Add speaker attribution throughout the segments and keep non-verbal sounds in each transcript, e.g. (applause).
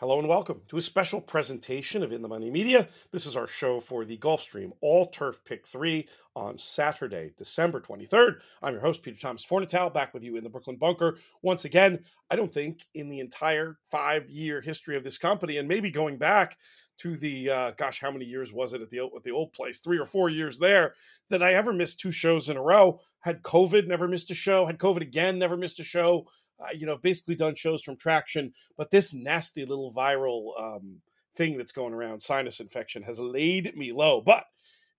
Speaker 1: Hello and welcome to a special presentation of In the Money Media. This is our show for the Gulfstream All Turf Pick 3 on Saturday, December 23rd. I'm your host, Peter Thomas Fornatale, back with you in the Brooklyn Bunker. Once again, I don't think in the entire five year history of this company, and maybe going back to the, uh, gosh, how many years was it at the, at the old place? Three or four years there, that I ever missed two shows in a row. Had COVID, never missed a show. Had COVID again, never missed a show you know, basically done shows from traction, but this nasty little viral um, thing that's going around, sinus infection, has laid me low. But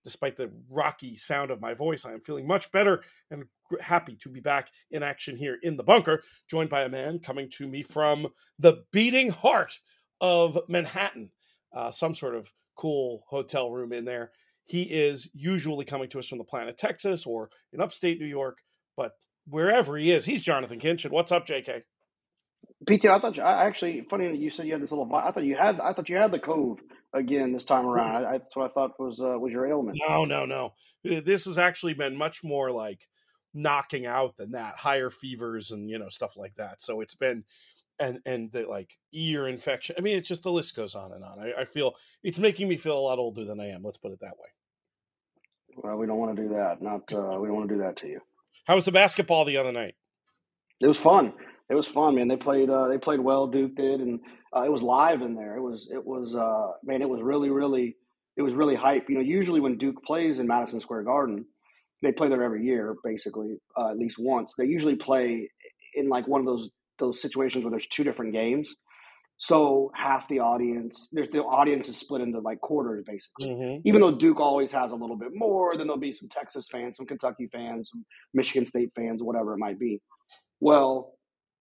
Speaker 1: despite the rocky sound of my voice, I am feeling much better and happy to be back in action here in the bunker, joined by a man coming to me from the beating heart of Manhattan, uh, some sort of cool hotel room in there. He is usually coming to us from the planet Texas or in upstate New York, but wherever he is. He's Jonathan Kinchen. What's up, JK?
Speaker 2: PT, I thought you, I actually funny that you said you had this little. I thought you had. I thought you had the cove again this time around. I, that's what I thought was uh, was your ailment.
Speaker 1: No, no, no. This has actually been much more like knocking out than that. Higher fevers and you know stuff like that. So it's been and and the like ear infection. I mean, it's just the list goes on and on. I, I feel it's making me feel a lot older than I am. Let's put it that way.
Speaker 2: Well, we don't want to do that. Not (laughs) uh, we don't want to do that to you.
Speaker 1: How was the basketball the other night?
Speaker 2: It was fun. It was fun, man. They played. Uh, they played well. Duke did, and uh, it was live in there. It was. It was. Uh, man, it was really, really. It was really hype. You know, usually when Duke plays in Madison Square Garden, they play there every year, basically uh, at least once. They usually play in like one of those those situations where there's two different games. So half the audience, there's the audience is split into like quarters basically. Mm-hmm. Even though Duke always has a little bit more, then there'll be some Texas fans, some Kentucky fans, some Michigan State fans, whatever it might be. Well,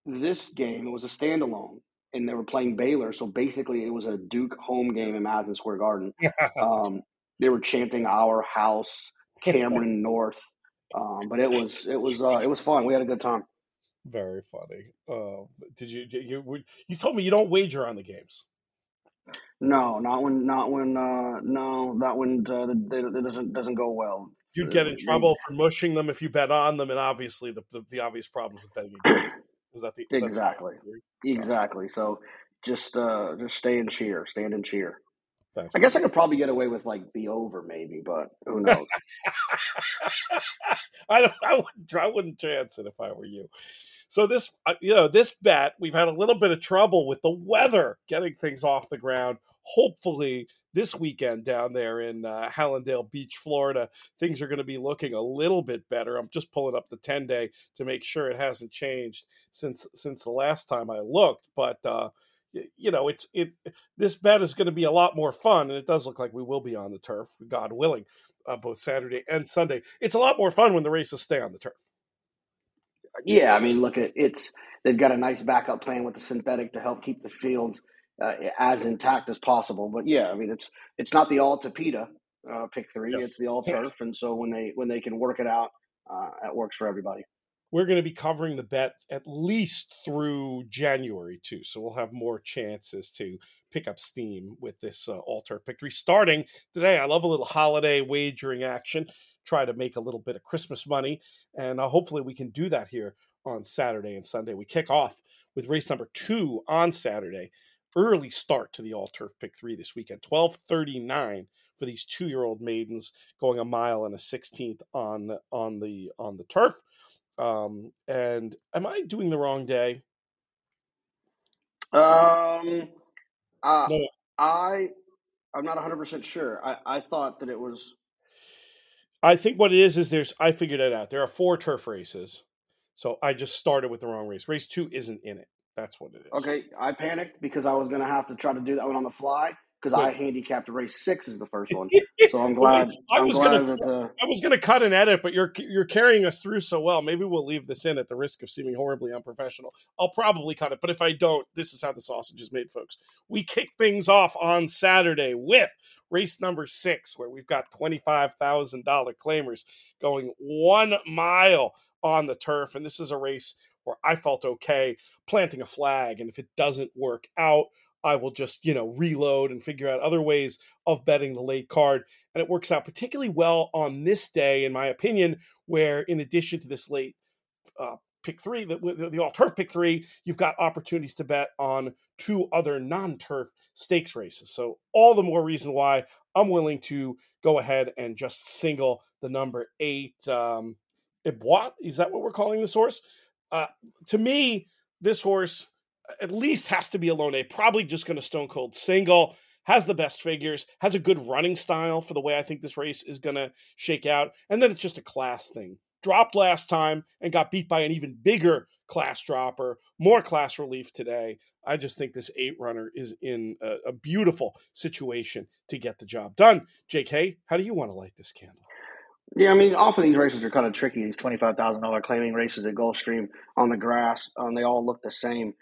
Speaker 2: this game it was a standalone, and they were playing Baylor, so basically it was a Duke home game in Madison Square Garden. (laughs) um, they were chanting "Our House," (laughs) Cameron North, um, but it was it was uh, it was fun. We had a good time.
Speaker 1: Very funny. Uh, did you you you told me you don't wager on the games?
Speaker 2: No, not when not when uh, no, not when uh, it doesn't doesn't go well.
Speaker 1: You'd get in trouble for mushing them if you bet on them, and obviously the the, the obvious problems with betting against.
Speaker 2: Is that the exactly exactly? So just uh, just stay and cheer, stand and cheer. That's I guess I could probably get away with like the over, maybe, but who knows? (laughs)
Speaker 1: I don't. I wouldn't. I wouldn't chance it if I were you. So this, uh, you know, this bet we've had a little bit of trouble with the weather getting things off the ground. Hopefully, this weekend down there in uh, Hallandale Beach, Florida, things are going to be looking a little bit better. I'm just pulling up the 10 day to make sure it hasn't changed since since the last time I looked, but. Uh, you know, it's it. This bet is going to be a lot more fun, and it does look like we will be on the turf, God willing, uh, both Saturday and Sunday. It's a lot more fun when the races stay on the turf.
Speaker 2: Yeah, I mean, look at it's they've got a nice backup plan with the synthetic to help keep the fields uh, as intact as possible. But yeah, I mean, it's it's not the all Tapeta uh, pick three; yes. it's the all turf, and so when they when they can work it out, uh, it works for everybody.
Speaker 1: We're going to be covering the bet at least through January too, so we'll have more chances to pick up steam with this uh, all turf pick three starting today. I love a little holiday wagering action try to make a little bit of Christmas money. And uh, hopefully we can do that here on Saturday and Sunday. We kick off with race number two on Saturday. Early start to the all turf pick three this weekend. 1239 for these two year old maidens going a mile and a 16th on on the on the turf. Um, and am I doing the wrong day?
Speaker 2: Um, uh, no. I I'm not 100 percent sure. I I thought that it was
Speaker 1: I think what it is is there's I figured it out. There are four turf races. So I just started with the wrong race. Race two isn't in it. That's what it is.
Speaker 2: Okay. I panicked because I was gonna have to try to do that one on the fly because I handicapped race six is the first one. (laughs) So I'm glad. (laughs) I was
Speaker 1: gonna, that, I was gonna cut and edit, but you're you're carrying us through so well. Maybe we'll leave this in at the risk of seeming horribly unprofessional. I'll probably cut it, but if I don't, this is how the sausage is made, folks. We kick things off on Saturday with race number six, where we've got twenty five thousand dollar claimers going one mile on the turf, and this is a race where I felt okay planting a flag, and if it doesn't work out I will just, you know, reload and figure out other ways of betting the late card. And it works out particularly well on this day, in my opinion, where in addition to this late uh, pick three, the, the, the all turf pick three, you've got opportunities to bet on two other non turf stakes races. So, all the more reason why I'm willing to go ahead and just single the number eight. Um, Ebois, is that what we're calling this horse? Uh, to me, this horse at least has to be a lone A, probably just going to stone cold single has the best figures, has a good running style for the way I think this race is going to shake out. And then it's just a class thing. Dropped last time and got beat by an even bigger class dropper, more class relief today. I just think this eight runner is in a, a beautiful situation to get the job done. JK, how do you want to light this candle?
Speaker 2: Yeah, I mean, often these races are kind of tricky. These twenty-five thousand dollar claiming races at Gulfstream on the grass, um, they all look the same.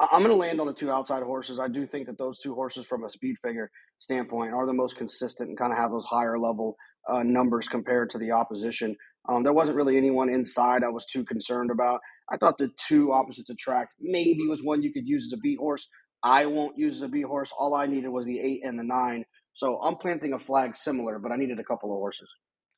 Speaker 2: I, am going to land on the two outside horses. I do think that those two horses, from a speed figure standpoint, are the most consistent and kind of have those higher level uh, numbers compared to the opposition. Um, there wasn't really anyone inside I was too concerned about. I thought the two opposites attract maybe was one you could use as a beat horse. I won't use as a beat horse. All I needed was the eight and the nine. So I'm planting a flag similar, but I needed a couple of horses.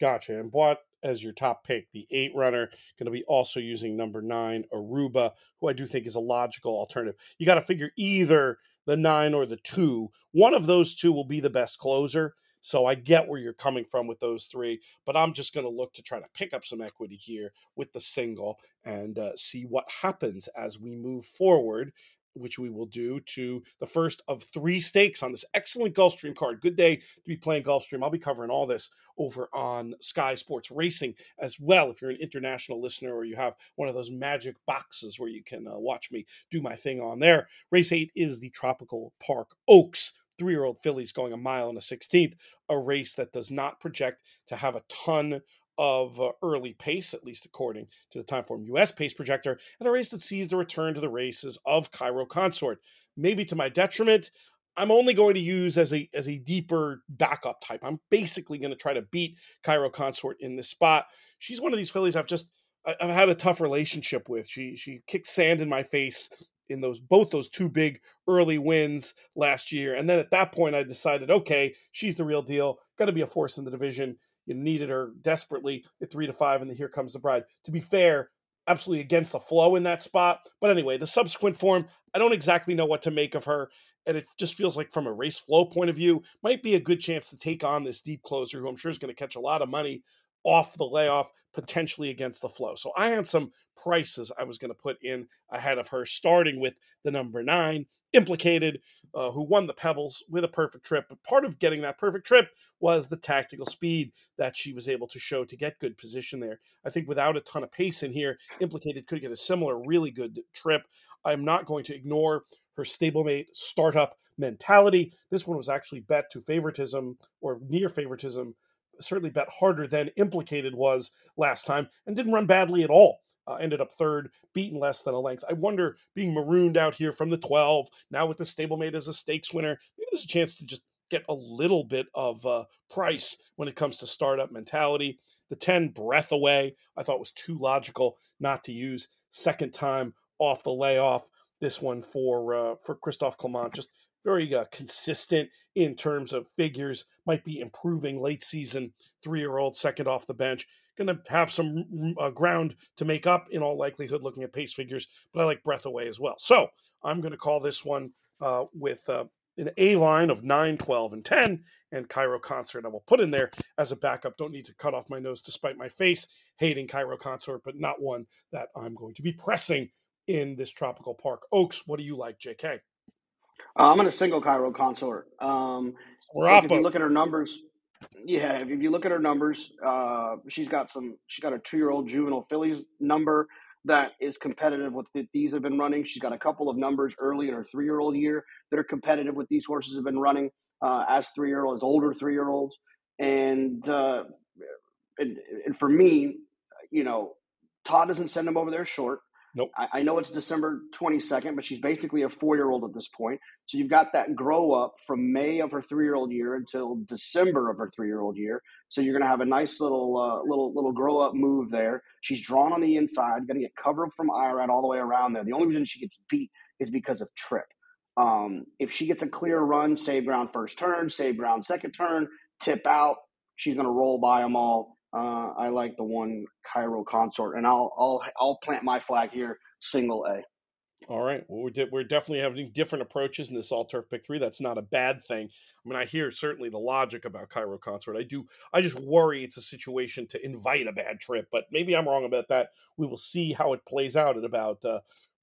Speaker 1: Gotcha. And what as your top pick, the eight runner, going to be also using number nine, Aruba, who I do think is a logical alternative. You got to figure either the nine or the two. One of those two will be the best closer. So I get where you're coming from with those three, but I'm just going to look to try to pick up some equity here with the single and uh, see what happens as we move forward which we will do to the first of three stakes on this excellent Gulfstream card. Good day to be playing Gulfstream. I'll be covering all this over on Sky Sports Racing as well. If you're an international listener or you have one of those magic boxes where you can uh, watch me do my thing on there, race eight is the Tropical Park Oaks. Three year old fillies going a mile and a 16th, a race that does not project to have a ton of uh, early pace, at least according to the Timeform US pace projector, and a race that sees the return to the races of Cairo Consort. Maybe to my detriment, I'm only going to use as a as a deeper backup type. I'm basically going to try to beat Cairo Consort in this spot. She's one of these fillies I've just I've had a tough relationship with. She she kicks sand in my face in those both those two big early wins last year, and then at that point I decided, okay, she's the real deal. Got to be a force in the division. You needed her desperately at three to five, and Here Comes the Bride. To be fair, absolutely against the flow in that spot. But anyway, the subsequent form, I don't exactly know what to make of her. And it just feels like, from a race flow point of view, might be a good chance to take on this deep closer who I'm sure is going to catch a lot of money off the layoff, potentially against the flow. So I had some prices I was going to put in ahead of her, starting with the number nine, implicated, uh, who won the Pebbles with a perfect trip. But part of getting that perfect trip was the tactical speed that she was able to show to get good position there. I think without a ton of pace in here, implicated could get a similar really good trip. I'm not going to ignore her stablemate startup mentality. This one was actually bet to favoritism or near favoritism certainly bet harder than implicated was last time and didn't run badly at all. Uh, ended up third, beaten less than a length. I wonder, being marooned out here from the 12, now with the stablemate as a stakes winner, maybe there's a chance to just get a little bit of uh, price when it comes to startup mentality. The 10 breath away, I thought was too logical not to use. Second time off the layoff. This one for uh, for Christophe Clement, just very uh, consistent in terms of figures. Might be improving late season. Three year old, second off the bench. Going to have some uh, ground to make up in all likelihood looking at pace figures, but I like breath away as well. So I'm going to call this one uh, with uh, an A line of 9, 12, and 10, and Cairo Consort I will put in there as a backup. Don't need to cut off my nose despite my face hating Cairo Consort, but not one that I'm going to be pressing in this tropical park. Oaks, what do you like, JK?
Speaker 2: Uh, I'm going to single Cairo Consort. Um, if you look at her numbers, yeah, if, you look at her numbers, uh, she's got some. She's got a two-year-old juvenile fillies number that is competitive with the, these have been running. She's got a couple of numbers early in her three-year-old year that are competitive with these horses have been running uh, as three-year-olds, older three-year-olds, and, uh, and and for me, you know, Todd doesn't send them over there short.
Speaker 1: Nope.
Speaker 2: I, I know it's December 22nd, but she's basically a four year old at this point. So you've got that grow up from May of her three year old year until December of her three year old year. So you're going to have a nice little uh, little little grow up move there. She's drawn on the inside, going to get covered from Irad all the way around there. The only reason she gets beat is because of trip. Um, if she gets a clear run, save ground first turn, save ground second turn, tip out, she's going to roll by them all. Uh, I like the one Cairo Consort, and I'll I'll I'll plant my flag here, single A.
Speaker 1: All right. Well, we're, de- we're definitely having different approaches in this all turf pick three. That's not a bad thing. I mean, I hear certainly the logic about Cairo Consort. I do. I just worry it's a situation to invite a bad trip, but maybe I'm wrong about that. We will see how it plays out at about uh,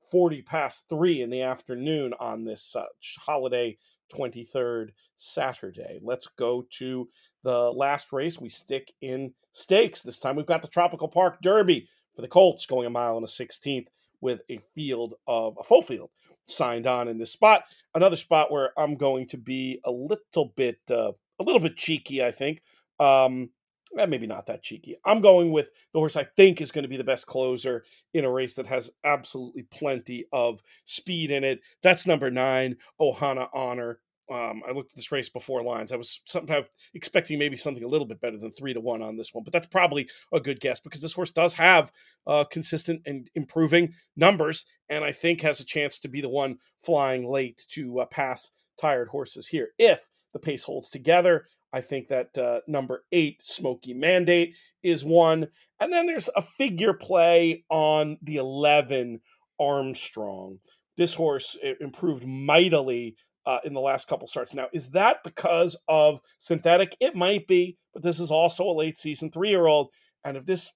Speaker 1: 40 past three in the afternoon on this uh, holiday 23rd Saturday. Let's go to the last race. We stick in stakes. This time we've got the Tropical Park Derby for the Colts going a mile and a 16th with a field of a full field signed on in this spot. Another spot where I'm going to be a little bit uh, a little bit cheeky, I think. Um, eh, maybe not that cheeky. I'm going with the horse I think is going to be the best closer in a race that has absolutely plenty of speed in it. That's number nine, Ohana Honor. Um, I looked at this race before lines. I was somehow expecting maybe something a little bit better than three to one on this one, but that's probably a good guess because this horse does have uh, consistent and improving numbers, and I think has a chance to be the one flying late to uh, pass tired horses here. If the pace holds together, I think that uh, number eight, Smoky Mandate, is one. And then there's a figure play on the 11, Armstrong. This horse improved mightily uh, in the last couple starts. Now, is that because of synthetic? It might be, but this is also a late season three year old. And if this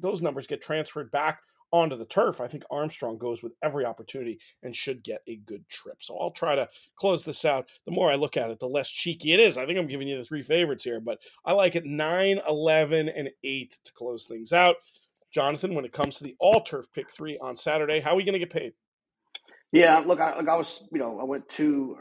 Speaker 1: those numbers get transferred back onto the turf, I think Armstrong goes with every opportunity and should get a good trip. So I'll try to close this out. The more I look at it, the less cheeky it is. I think I'm giving you the three favorites here, but I like it 9, 11, and 8 to close things out. Jonathan, when it comes to the all turf pick three on Saturday, how are we going to get paid?
Speaker 2: Yeah, look, I, look, I was, you know, I went two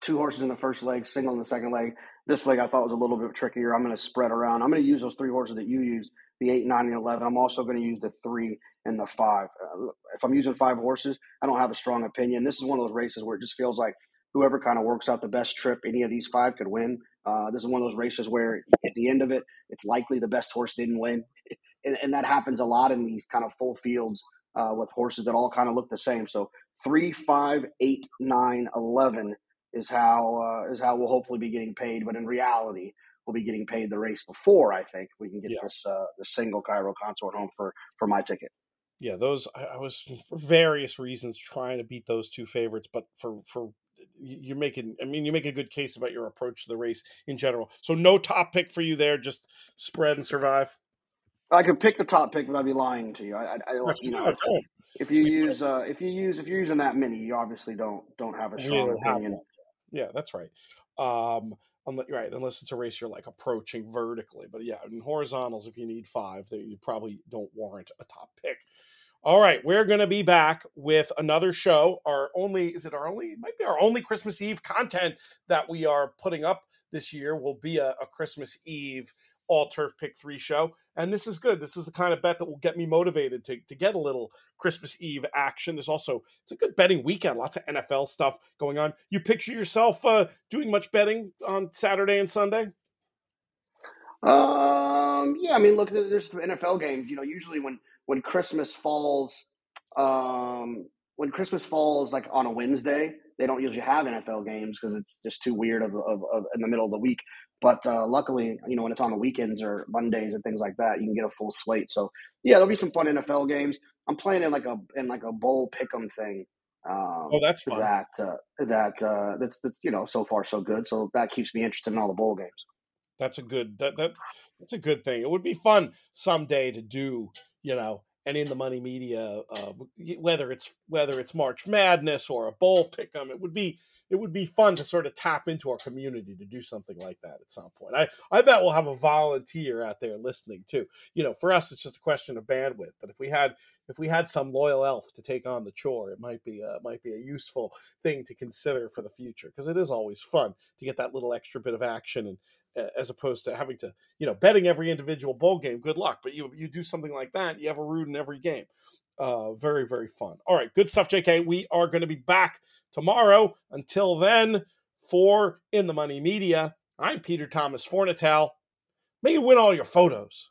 Speaker 2: two horses in the first leg, single in the second leg. This leg I thought was a little bit trickier. I'm going to spread around. I'm going to use those three horses that you use, the eight, nine, and eleven. I'm also going to use the three and the five. Uh, if I'm using five horses, I don't have a strong opinion. This is one of those races where it just feels like whoever kind of works out the best trip, any of these five could win. Uh, this is one of those races where at the end of it, it's likely the best horse didn't win, (laughs) and, and that happens a lot in these kind of full fields uh, with horses that all kind of look the same. So three, five, eight, nine, eleven is how uh, is how we'll hopefully be getting paid. But in reality, we'll be getting paid the race before. I think we can get yeah. this uh, the single Cairo consort home for for my ticket.
Speaker 1: Yeah, those I, I was for various reasons trying to beat those two favorites, but for for you're making i mean you make a good case about your approach to the race in general so no top pick for you there just spread and survive
Speaker 2: i could pick the top pick but i'd be lying to you i, I, I (laughs) you know if you use uh, if you use if you're using that many, you obviously don't don't have a strong opinion.
Speaker 1: Yeah, that's right. Um, unless, right, unless it's a race you're like approaching vertically. But yeah, in horizontals, if you need five, you probably don't warrant a top pick. All right, we're going to be back with another show. Our only is it our only might be our only Christmas Eve content that we are putting up this year will be a, a Christmas Eve all turf pick three show. And this is good. This is the kind of bet that will get me motivated to, to get a little Christmas Eve action. There's also, it's a good betting weekend, lots of NFL stuff going on. You picture yourself uh, doing much betting on Saturday and Sunday?
Speaker 2: Um, yeah, I mean, look, there's some NFL games. You know, usually when when Christmas falls, um, when Christmas falls like on a Wednesday, they don't usually have NFL games because it's just too weird of, of, of, in the middle of the week. But uh, luckily, you know, when it's on the weekends or Mondays and things like that, you can get a full slate. So yeah, there'll be some fun NFL games. I'm playing in like a in like a bowl pick'em thing.
Speaker 1: Um, oh, that's fun.
Speaker 2: That uh, that uh, that's, that's you know so far so good. So that keeps me interested in all the bowl games.
Speaker 1: That's a good that that that's a good thing. It would be fun someday to do you know and in the money media, uh, whether it's whether it's March Madness or a bowl pick'em, it would be it would be fun to sort of tap into our community to do something like that at some point. I, I bet we'll have a volunteer out there listening too. You know, for us it's just a question of bandwidth, but if we had if we had some loyal elf to take on the chore, it might be a, might be a useful thing to consider for the future because it is always fun to get that little extra bit of action and as opposed to having to you know betting every individual bowl game. Good luck, but you you do something like that, you have a root in every game. Uh, very very fun. All right, good stuff, J.K. We are going to be back tomorrow. Until then, for In the Money Media, I'm Peter Thomas Fornatale. May you win all your photos.